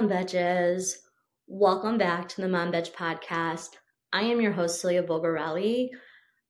Mom Betches. Welcome back to the Mom Betch podcast. I am your host, Celia Bulgarelli,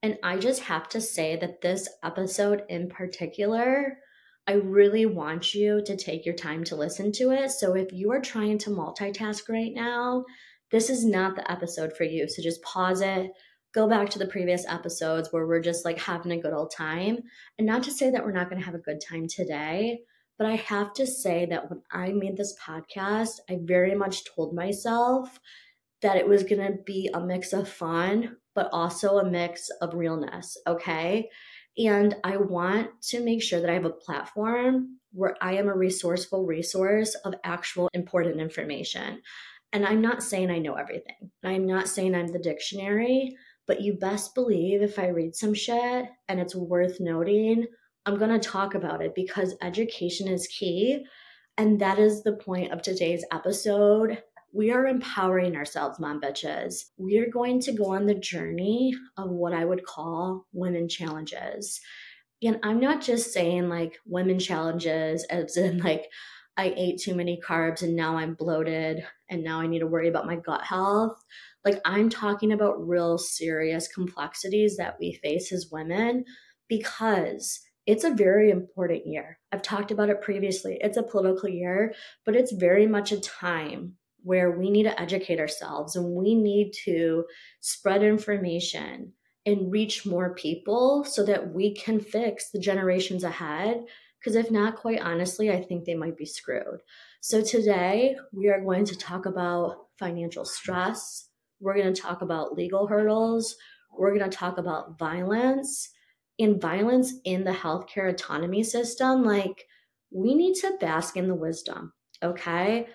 and I just have to say that this episode in particular, I really want you to take your time to listen to it. So if you are trying to multitask right now, this is not the episode for you. So just pause it, go back to the previous episodes where we're just like having a good old time. And not to say that we're not going to have a good time today, but I have to say that when I made this podcast, I very much told myself that it was going to be a mix of fun, but also a mix of realness. Okay. And I want to make sure that I have a platform where I am a resourceful resource of actual important information. And I'm not saying I know everything. I'm not saying I'm the dictionary, but you best believe if I read some shit and it's worth noting, I'm going to talk about it because education is key. And that is the point of today's episode. We are empowering ourselves, mom betches. We are going to go on the journey of what I would call women challenges. And I'm not just saying like women challenges as in like I ate too many carbs and now I'm bloated and now I need to worry about my gut health. Like I'm talking about real serious complexities that we face as women because it's a very important year. I've talked about it previously. It's a political year, but it's very much a time where we need to educate ourselves and we need to spread information and reach more people so that we can fix the generations ahead. Because if not, quite honestly, I think they might be screwed. So today we are going to talk about financial stress. We're going to talk about legal hurdles. We're going to talk about violence in violence in the healthcare autonomy system, like we need to bask in the wisdom, okay?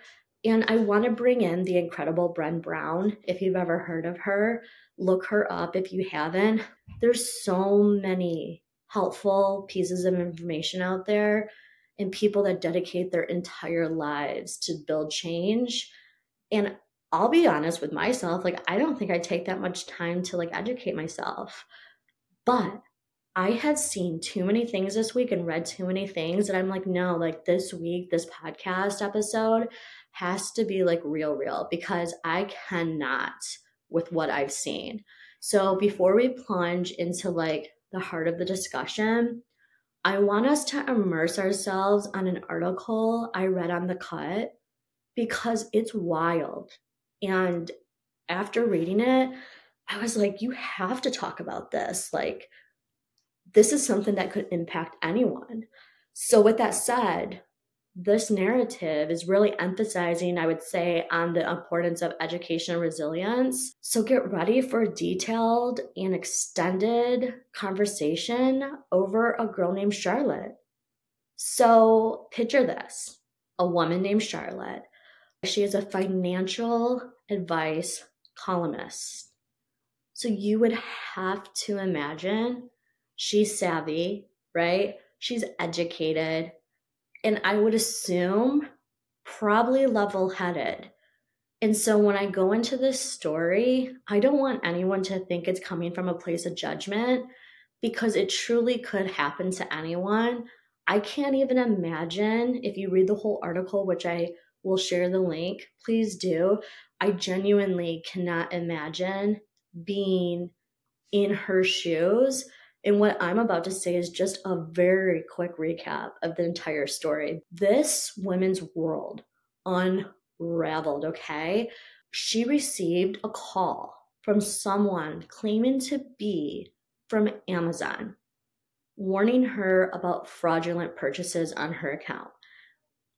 And I want to bring in the incredible Brené Brown. If you've ever heard of her, look her up if you haven't. There's so many helpful pieces of information out there and people that dedicate their entire lives to build change. And I'll be honest with myself, like I don't think I take that much time to like educate myself. But I had seen too many things this week and read too many things that I'm like, no, like this week, this podcast episode has to be like real, real because I cannot with what I've seen. So before we plunge into like the heart of the discussion, I want us to immerse ourselves on an article I read on The Cut because it's wild. And after reading it, I was like, you have to talk about this. Like, this is something that could impact anyone. So, with that said, this narrative is really emphasizing, I would say, on the importance of education and resilience. So, get ready for a detailed and extended conversation over a girl named Charlotte. So, picture this a woman named Charlotte. She is a financial advice columnist. So, you would have to imagine she's savvy, right? She's educated. And I would assume probably level headed. And so when I go into this story, I don't want anyone to think it's coming from a place of judgment because it truly could happen to anyone. I can't even imagine if you read the whole article, which I will share the link, please do. I genuinely cannot imagine being in her shoes and what I'm about to say is just a very quick recap of the entire story. This women's world unraveled, okay? She received a call from someone claiming to be from Amazon, warning her about fraudulent purchases on her account.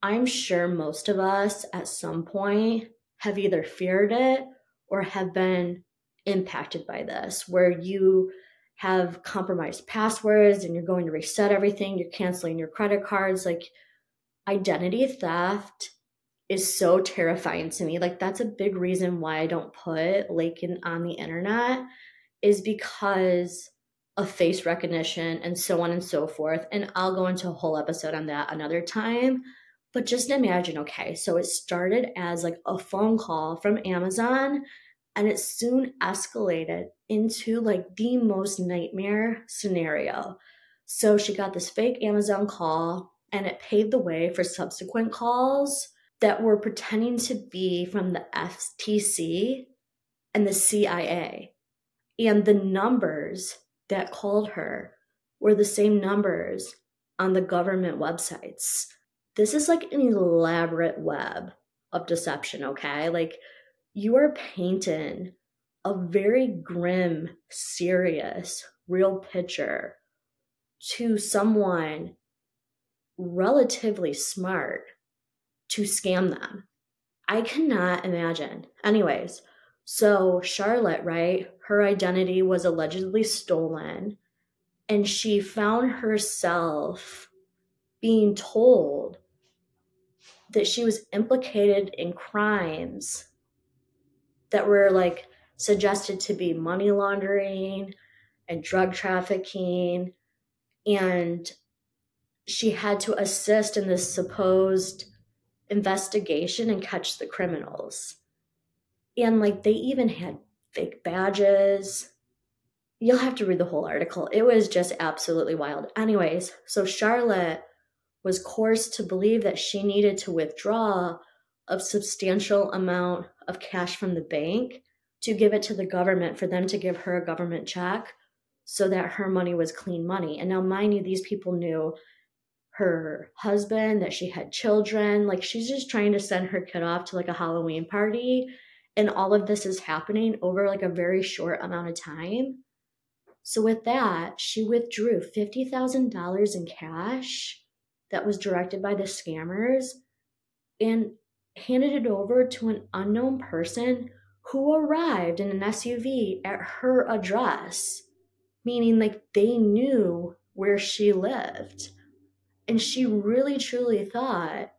I'm sure most of us at some point have either feared it or have been impacted by this, where you have compromised passwords and you're going to reset everything, you're canceling your credit cards. Like identity theft is so terrifying to me. Like that's a big reason why I don't put Lakin on the internet is because of face recognition and so on and so forth. And I'll go into a whole episode on that another time. But just imagine, okay, so it started as like a phone call from Amazon and it soon escalated into like the most nightmare scenario. So she got this fake Amazon call and it paved the way for subsequent calls that were pretending to be from the FTC and the CIA. And the numbers that called her were the same numbers on the government websites. This is like an elaborate web of deception, okay? Like you are painting a very grim, serious, real picture to someone relatively smart to scam them. I cannot imagine. Anyways, so Charlotte, right? Her identity was allegedly stolen, and she found herself being told that she was implicated in crimes that were like suggested to be money laundering and drug trafficking. And she had to assist in this supposed investigation and catch the criminals. And like they even had fake badges. You'll have to read the whole article. It was just absolutely wild. Anyways, so Charlotte was coerced to believe that she needed to withdraw a substantial amount of cash from the bank to give it to the government for them to give her a government check so that her money was clean money. And now, mind you, these people knew her husband, that she had children. Like she's just trying to send her kid off to like a Halloween party. And all of this is happening over like a very short amount of time. So, with that, she withdrew $50,000 in cash that was directed by the scammers and handed it over to an unknown person who arrived in an SUV at her address, meaning like they knew where she lived. And she really truly thought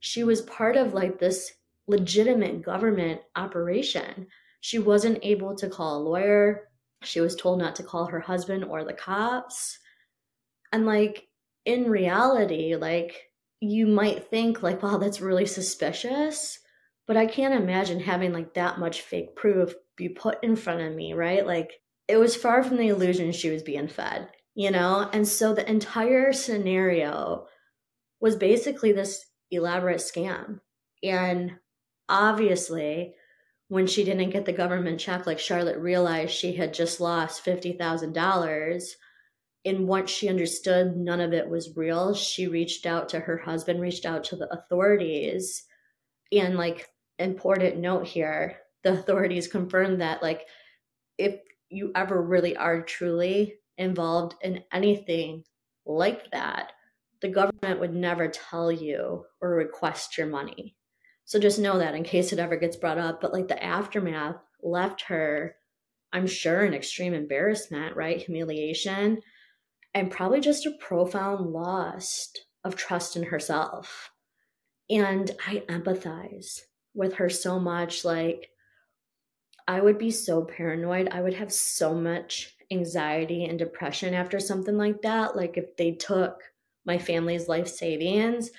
she was part of like this legitimate government operation. She wasn't able to call a lawyer. She was told not to call her husband or the cops. And like in reality, like you might think like, wow, that's really suspicious. But I can't imagine having like that much fake proof be put in front of me, right? Like it was far from the illusion she was being fed, you know? And so the entire scenario was basically this elaborate scam. And obviously, when she didn't get the government check, like Charlotte realized she had just lost $50,000. And once she understood none of it was real, she reached out to her husband, reached out to the authorities. And, like, important note here the authorities confirmed that, like, if you ever really are truly involved in anything like that, the government would never tell you or request your money. So just know that in case it ever gets brought up. But like the aftermath left her, I'm sure, in extreme embarrassment, right? Humiliation, and probably just a profound loss of trust in herself. And I empathize with her so much. Like, I would be so paranoid. I would have so much anxiety and depression after something like that. Like, if they took my family's life savings,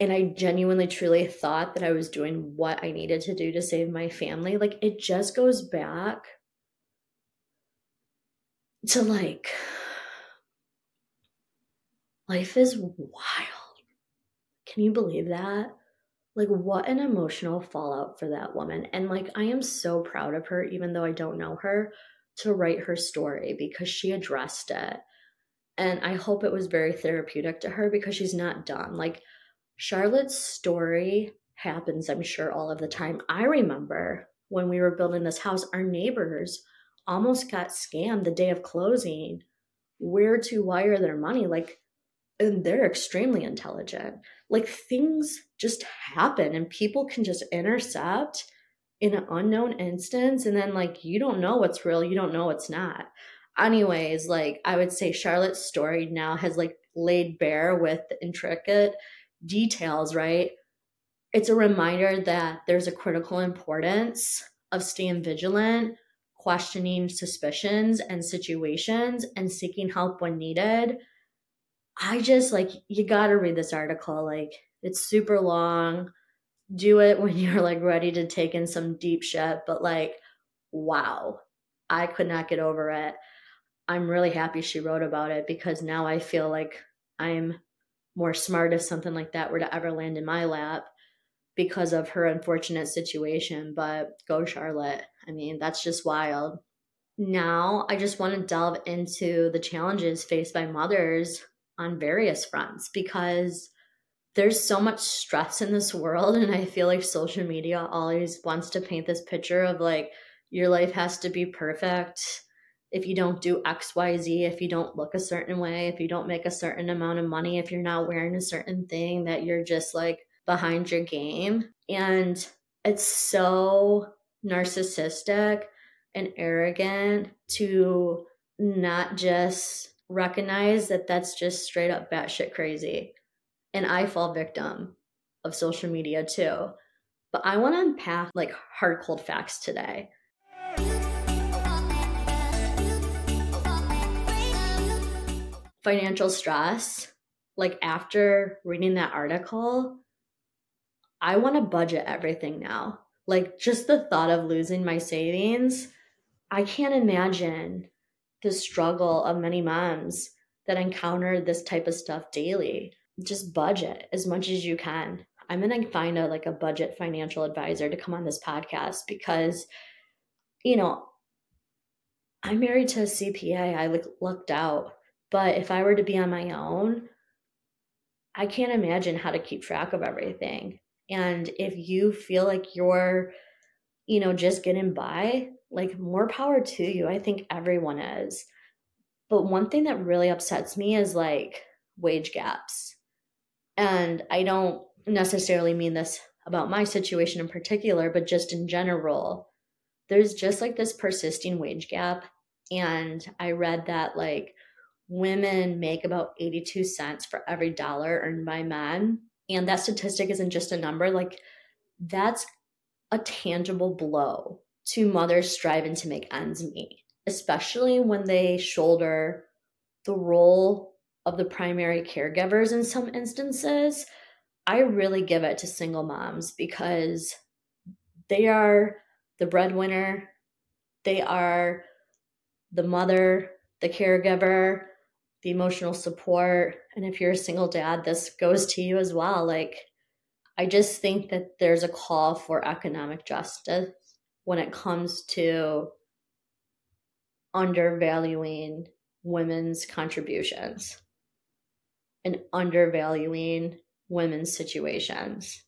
and I genuinely truly thought that I was doing what I needed to do to save my family. Like it just goes back to like life is wild. Can you believe that? Like what an emotional fallout for that woman. And like I am so proud of her even though I don't know her to write her story because she addressed it. And I hope it was very therapeutic to her because she's not done. Like Charlotte's story happens, I'm sure, all of the time. I remember when we were building this house, our neighbors almost got scammed the day of closing where to wire their money. Like, and they're extremely intelligent. Like, things just happen and people can just intercept in an unknown instance. And then, like, you don't know what's real, you don't know what's not. Anyways, like, I would say Charlotte's story now has like laid bare with the intricate details, right? It's a reminder that there's a critical importance of staying vigilant, questioning suspicions and situations, and seeking help when needed. I just like, you gotta read this article. Like, it's super long. Do it when you're like ready to take in some deep shit, but like, wow, I could not get over it. I'm really happy she wrote about it because now I feel like I'm more smart if something like that were to ever land in my lap because of her unfortunate situation. But go, Charlotte. I mean, that's just wild. Now, I just want to delve into the challenges faced by mothers on various fronts because there's so much stress in this world. And I feel like social media always wants to paint this picture of like your life has to be perfect. If you don't do XYZ, if you don't look a certain way, if you don't make a certain amount of money, if you're not wearing a certain thing, that you're just like behind your game. And it's so narcissistic and arrogant to not just recognize that that's just straight up batshit crazy. And I fall victim of social media too. But I want to unpack like hard cold facts today. Financial stress, like after reading that article, I want to budget everything now. Like just the thought of losing my savings, I can't imagine the struggle of many moms that encounter this type of stuff daily. Just budget as much as you can. I'm gonna find a like a budget financial advisor to come on this podcast because, you know, I'm married to a CPA. I like looked out, but if I were to be on my own, I can't imagine how to keep track of everything. And if you feel like you're, you know, just getting by, like more power to you. I think everyone is. But one thing that really upsets me is like wage gaps. And I don't necessarily mean this about my situation in particular, but just in general. There's just like this persisting wage gap. And I read that like women make about 82 cents for every dollar earned by men and that statistic isn't just a number like that's a tangible blow to mothers striving to make ends meet especially when they shoulder the role of the primary caregivers in some instances i really give it to single moms because they are the breadwinner they are the mother the caregiver the emotional support. And if you're a single dad, this goes to you as well. Like, I just think that there's a call for economic justice when it comes to undervaluing women's contributions and undervaluing women's situations.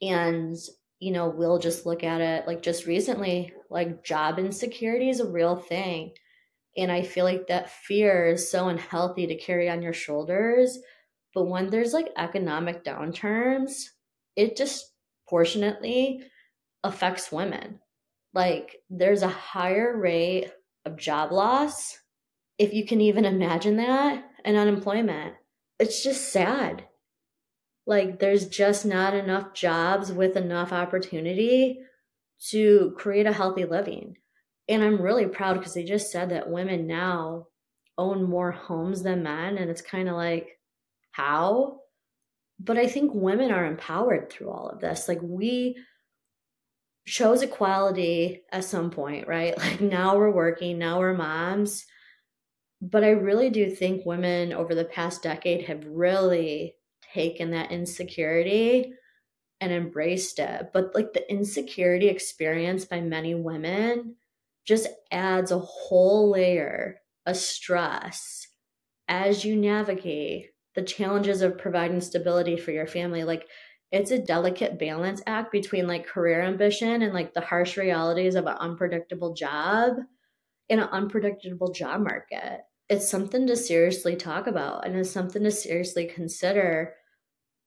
And, you know, we'll just look at it like just recently, like job insecurity is a real thing. And I feel like that fear is so unhealthy to carry on your shoulders. But when there's like economic downturns, it disproportionately affects women. Like there's a higher rate of job loss, if you can even imagine that, and unemployment. It's just sad. Like there's just not enough jobs with enough opportunity to create a healthy living. And I'm really proud because they just said that women now own more homes than men. And it's kind of like, how? But I think women are empowered through all of this. Like, we chose equality at some point, right? Like, now we're working, now we're moms. But I really do think women over the past decade have really taken that insecurity and embraced it. But like the insecurity experienced by many women just adds a whole layer of stress as you navigate the challenges of providing stability for your family. Like, it's a delicate balance act between like career ambition and like the harsh realities of an unpredictable job in an unpredictable job market. It's something to seriously talk about and it's something to seriously consider.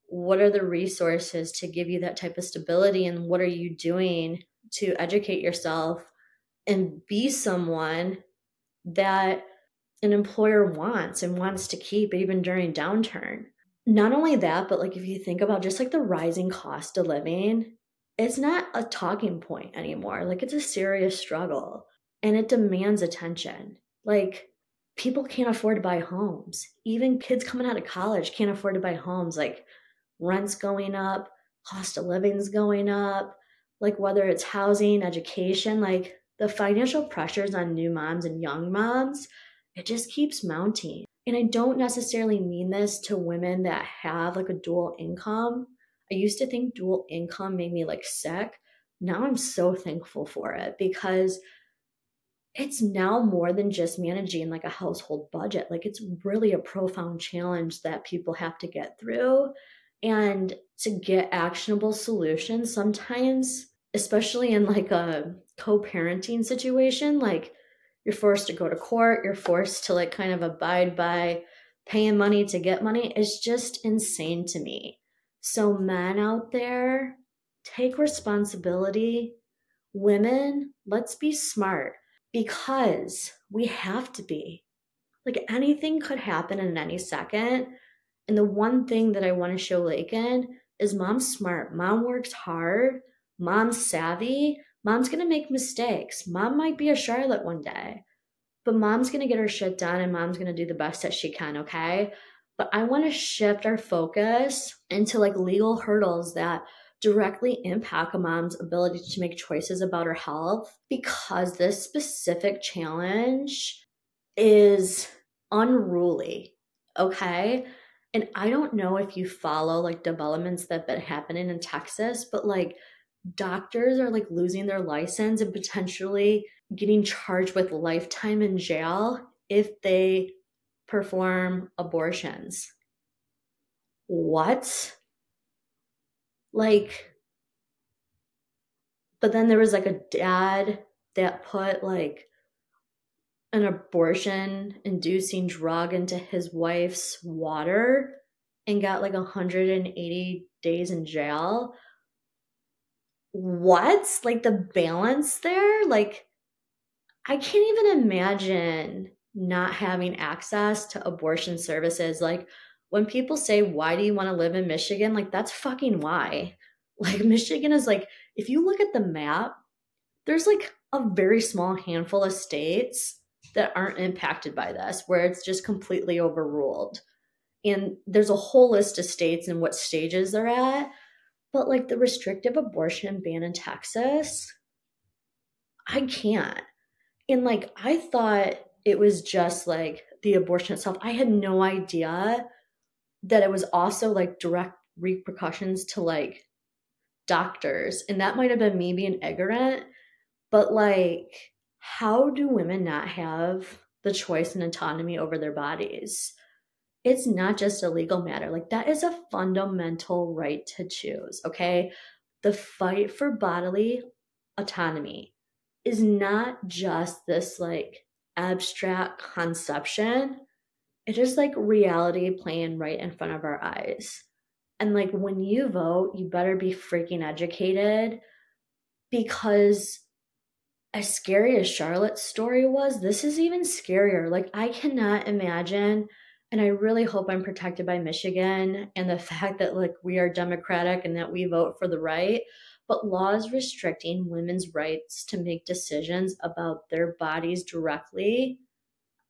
What are the resources to give you that type of stability and what are you doing to educate yourself and be someone that an employer wants and wants to keep even during downturn. Not only that, but like if you think about just like the rising cost of living, it's not a talking point anymore. Like it's a serious struggle and it demands attention. Like people can't afford to buy homes. Even kids coming out of college can't afford to buy homes. Like rent's going up, cost of living's going up, like whether it's housing, education, like the financial pressures on new moms and young moms it just keeps mounting. And I don't necessarily mean this to women that have like a dual income. I used to think dual income made me like sick. Now I'm so thankful for it because it's now more than just managing like a household budget. Like it's really a profound challenge that people have to get through. And to get actionable solutions, sometimes, especially in like a co parenting situation, like you're forced to go to court, you're forced to like kind of abide by paying money to get money, is just insane to me. So, men out there, take responsibility. Women, let's be smart because we have to be. Like anything could happen in any second. And the one thing that I want to show Lakin is mom's smart. Mom works hard. Mom's savvy. Mom's going to make mistakes. Mom might be a Charlotte one day, but mom's going to get her shit done and mom's going to do the best that she can, okay? But I want to shift our focus into like legal hurdles that directly impact a mom's ability to make choices about her health because this specific challenge is unruly. Okay. And I don't know if you follow like developments that have been happening in Texas, but like doctors are like losing their license and potentially getting charged with lifetime in jail if they perform abortions. What? Like, but then there was like a dad that put like an abortion inducing drug into his wife's water and got like 180 days in jail. What? Like the balance there? Like, I can't even imagine not having access to abortion services. Like, when people say, Why do you want to live in Michigan? Like, that's fucking why. Like, Michigan is like, if you look at the map, there's like a very small handful of states that aren't impacted by this, where it's just completely overruled. And there's a whole list of states and what stages they're at. But like the restrictive abortion ban in Texas, I can't. And like, I thought it was just like the abortion itself. I had no idea that it was also like direct repercussions to like doctors. And that might have been me being ignorant, but like, how do women not have the choice and autonomy over their bodies? It's not just a legal matter. Like, that is a fundamental right to choose, okay? The fight for bodily autonomy is not just this like abstract conception it is like reality playing right in front of our eyes. And like when you vote, you better be freaking educated because as scary as Charlotte's story was, this is even scarier. Like I cannot imagine and I really hope I'm protected by Michigan and the fact that like we are democratic and that we vote for the right, but laws restricting women's rights to make decisions about their bodies directly,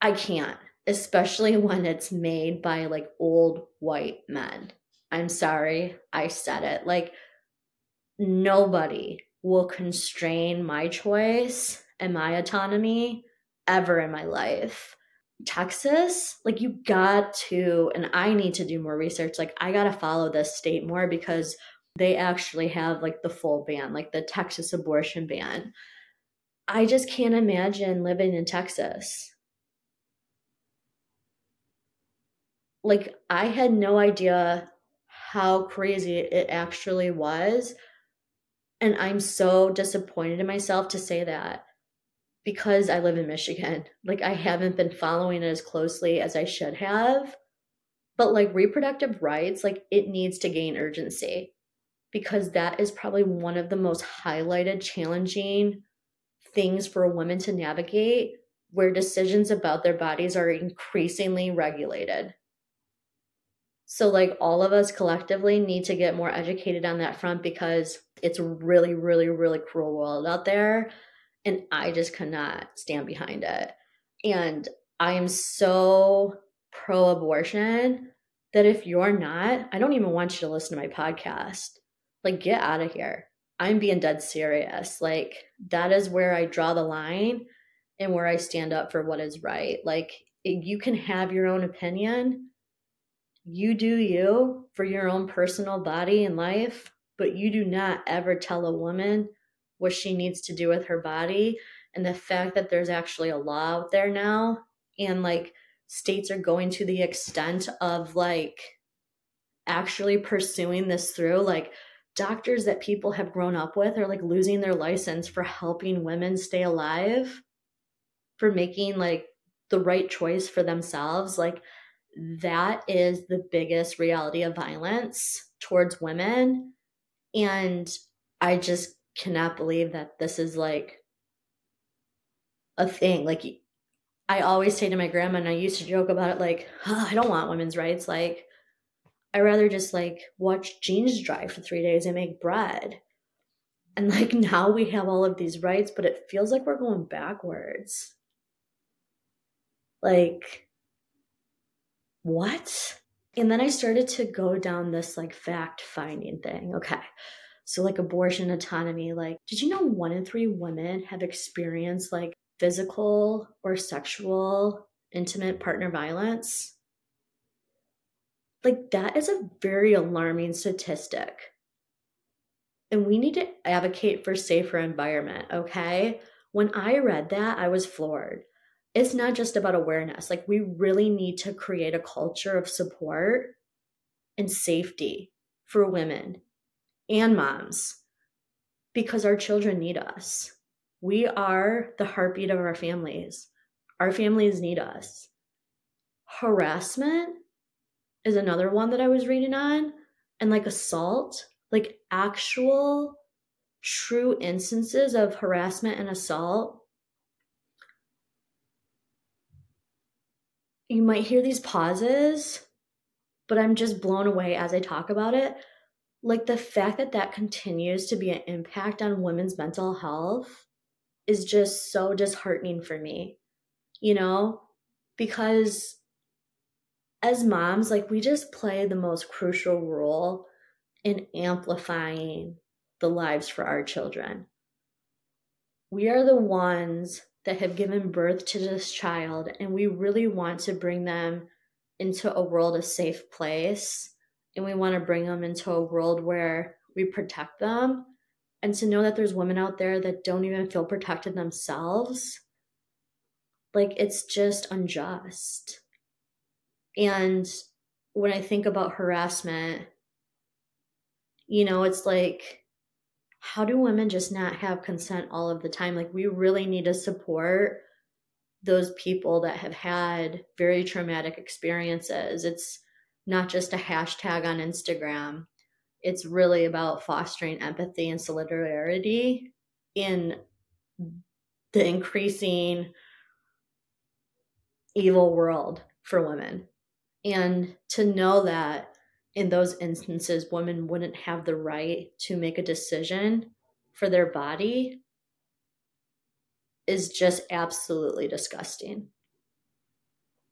I can't especially when it's made by like old white men. I'm sorry, I said it. Like, nobody will constrain my choice and my autonomy ever in my life. Texas, like, you got to, and I need to do more research. Like, I got to follow this state more because they actually have like the full ban, like the Texas abortion ban. I just can't imagine living in Texas. like I had no idea how crazy it actually was. And I'm so disappointed in myself to say that because I live in Michigan. Like I haven't been following it as closely as I should have. But like reproductive rights, like it needs to gain urgency because that is probably one of the most highlighted, challenging things for a woman to navigate where decisions about their bodies are increasingly regulated. So, like, all of us collectively need to get more educated on that front because it's really, really, really cruel world out there. And I just cannot stand behind it. And I am so pro abortion that if you're not, I don't even want you to listen to my podcast. Like, get out of here. I'm being dead serious. Like, that is where I draw the line and where I stand up for what is right. Like, you can have your own opinion. You do you for your own personal body and life, but you do not ever tell a woman what she needs to do with her body. And the fact that there's actually a law out there now and like states are going to the extent of like actually pursuing this through like doctors that people have grown up with are like losing their license for helping women stay alive for making like the right choice for themselves like that is the biggest reality of violence towards women and i just cannot believe that this is like a thing like I always say to my grandma, and I used to joke about it, like, oh, I don't want women's rights. Like, I rather just like watch jeans dry for three days and make bread. And like now we have all of these rights, but it feels like we're going backwards. Like, what? And then I started to go down this like fact finding thing. Okay. So, like abortion autonomy, like, did you know one in three women have experienced like physical or sexual intimate partner violence. Like, that is a very alarming statistic. And we need to advocate for safer environment, okay? When I read that, I was floored. It's not just about awareness. Like, we really need to create a culture of support and safety for women and moms because our children need us. We are the heartbeat of our families. Our families need us. Harassment is another one that I was reading on, and like assault, like actual true instances of harassment and assault. You might hear these pauses, but I'm just blown away as I talk about it. Like the fact that that continues to be an impact on women's mental health is just so disheartening for me, you know, because as moms, like we just play the most crucial role in amplifying the lives for our children. We are the ones that have given birth to this child, and we really want to bring them into a world a safe place. And we want to bring them into a world where we protect them. And to know that there's women out there that don't even feel protected themselves like it's just unjust. And when i think about harassment you know it's like how do women just not have consent all of the time? Like we really need to support those people that have had very traumatic experiences. It's not just a hashtag on instagram it's really about fostering empathy and solidarity in the increasing evil world for women. And to know that in those instances, women wouldn't have the right to make a decision for their body is just absolutely disgusting.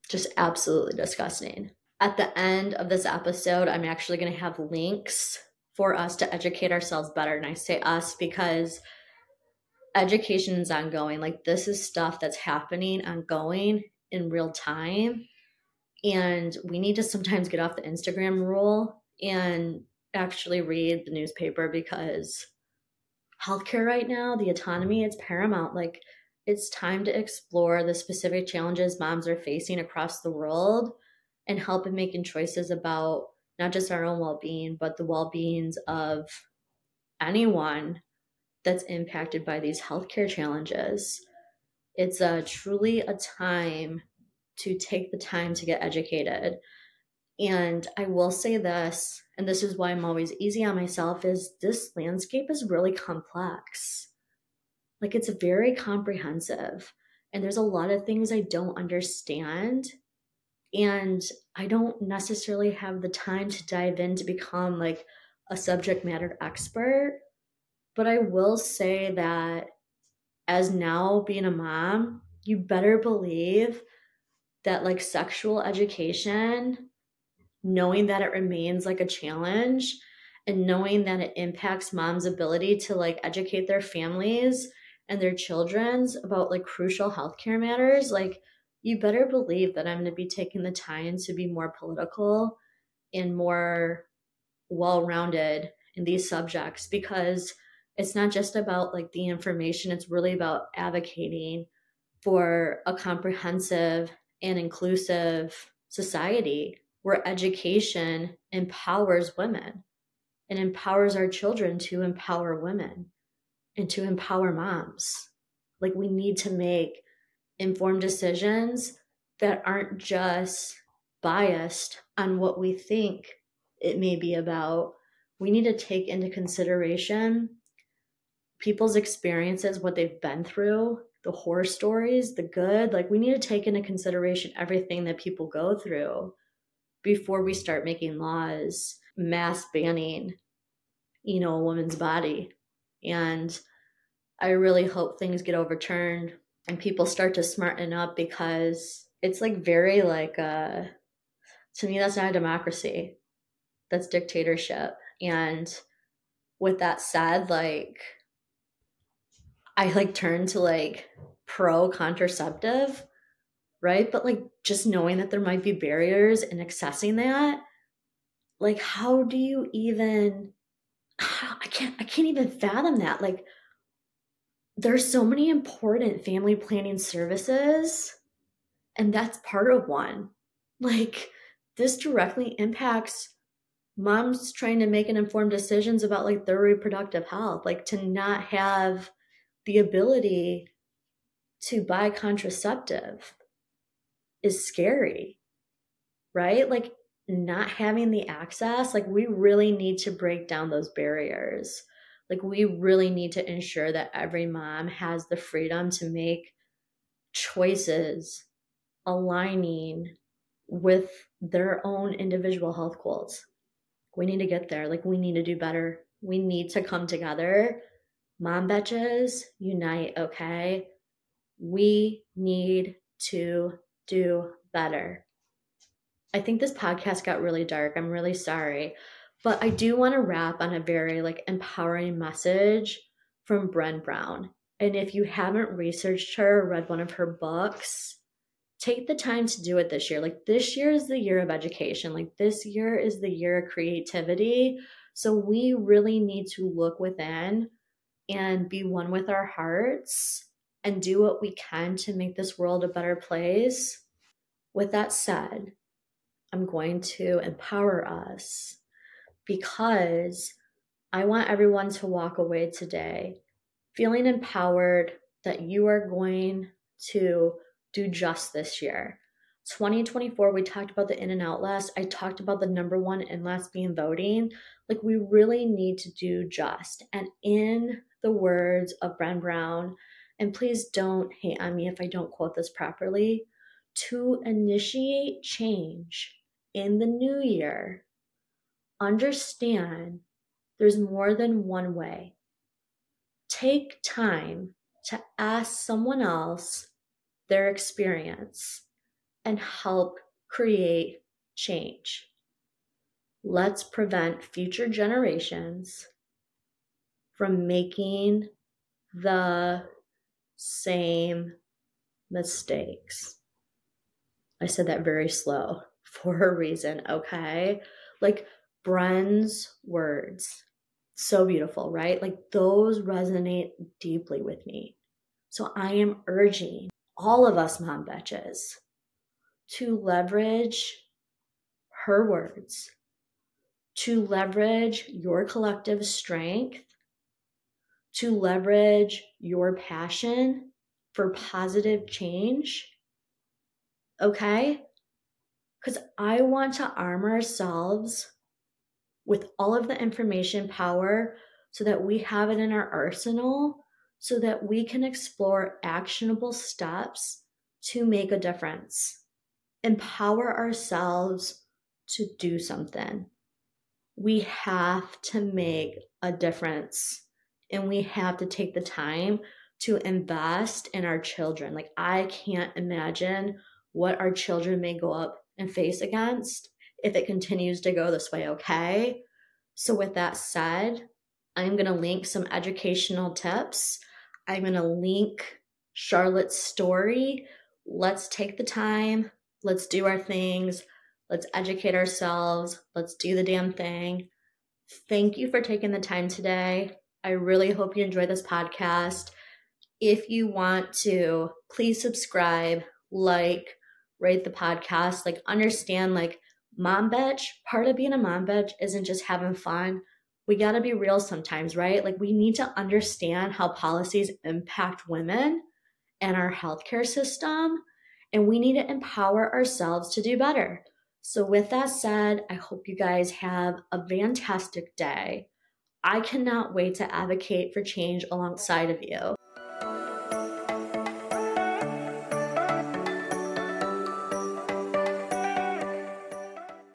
Just absolutely disgusting at the end of this episode, I'm actually going to have links for us to educate ourselves better. And I say us because education is ongoing. Like, this is stuff that's happening ongoing in real time. And we need to sometimes get off the Instagram rule and actually read the newspaper because healthcare right now, the autonomy, it's paramount. Like, it's time to explore the specific challenges moms are facing across the world and help in making choices about not just our own well-being but the well-beings of anyone that's impacted by these healthcare challenges. It's a truly a time to take the time to get educated. And i will say this and this is why i'm always easy on myself is this landscape is really complex. Like it's very comprehensive and there's a lot of things i don't understand and I don't necessarily have the time to dive in to become like a subject matter expert. But I will say that as now being a mom, you better believe that like sexual education, knowing that it remains like a challenge and knowing that it impacts mom's ability to like educate their families and their children's about like crucial healthcare matters, like you better believe that I'm going to be taking the time to be more political and more well rounded in these subjects because it's not just about like the information, it's really about advocating for a comprehensive and inclusive society where education empowers women and empowers our children to empower women and to empower moms. Like, we need to make informed decisions that aren't just biased on what we think it may be about. We need to take into consideration people's experiences, what they've been through, the horror stories, the good. Like, we need to take into consideration everything that people go through before we start making laws mass banning, you know, a woman's body. And I really hope things get overturned and people start to smarten up because it's like very like uh to me that's not a democracy. That's dictatorship. And with that said, like I like turn to like pro contraceptive, right? But like just knowing that there might be barriers and accessing that, like how do you even I can't I can't even fathom that. Like there's so many important family planning services and that's part of one. Like this directly impacts moms trying to make an informed decisions about like their reproductive health, like to not have the ability to buy contraceptive is scary, right? Like not having the access, like we really need to break down those barriers. Like we really need to ensure that every mom has the freedom to make choices aligning with their own individual health goals. We need to get there. Like we need to do better. We need to come together Mom Betches, unite, okay? We need to do better. I think this podcast got really dark. I'm really sorry. But I do want to wrap on a very like empowering message from Brené Brown. And if you haven't researched her or read one of her books, take the time to do it this year. Like this year is the year of education. Like this year is the year of creativity. So we really need to look within and be one with our hearts and do what we can to make this world a better place. With that said, I'm going to empower us because I want everyone to walk away today feeling empowered that you are going to do just this year. 2024, we talked about the in and out last. I talked about the number one in last being voting. Like, we really need to do just. And in the words of Brené Brown, and please don't hate on me if I don't quote this properly, to initiate change in the new year, understand there's more than one way. Take time to ask someone else their experience and help create change. Let's prevent future generations from making the same mistakes. I said that very slow for a reason, okay? Like Brené's words, so beautiful, right? Like those resonate deeply with me. So I am urging all of us mom betches to leverage her words, to leverage your collective strength to leverage your passion for positive change. Okay? Because I want to arm ourselves with all of the information power so that we have it in our arsenal so that we can explore actionable steps to make a difference. Empower ourselves to do something. We have to make a difference and we have to take the time to invest in our children. Like, I can't imagine what our children may go up and face against if it continues to go this way, okay? So, with that said, I'm going to link some educational tips. I'm going to link Charlotte's story let's take the time, let's do our things, let's educate ourselves, let's do the damn thing. Thank you for taking the time today. I really hope you enjoy this podcast. If you want to, please subscribe, like, rate the podcast, like understand like mom betch, part of being a mom betch isn't just having fun. We got to be real sometimes, right? Like we need to understand how policies impact women and our healthcare system and we need to empower ourselves to do better. So, with that said, I hope you guys have a fantastic day. I cannot wait to advocate for change alongside of you.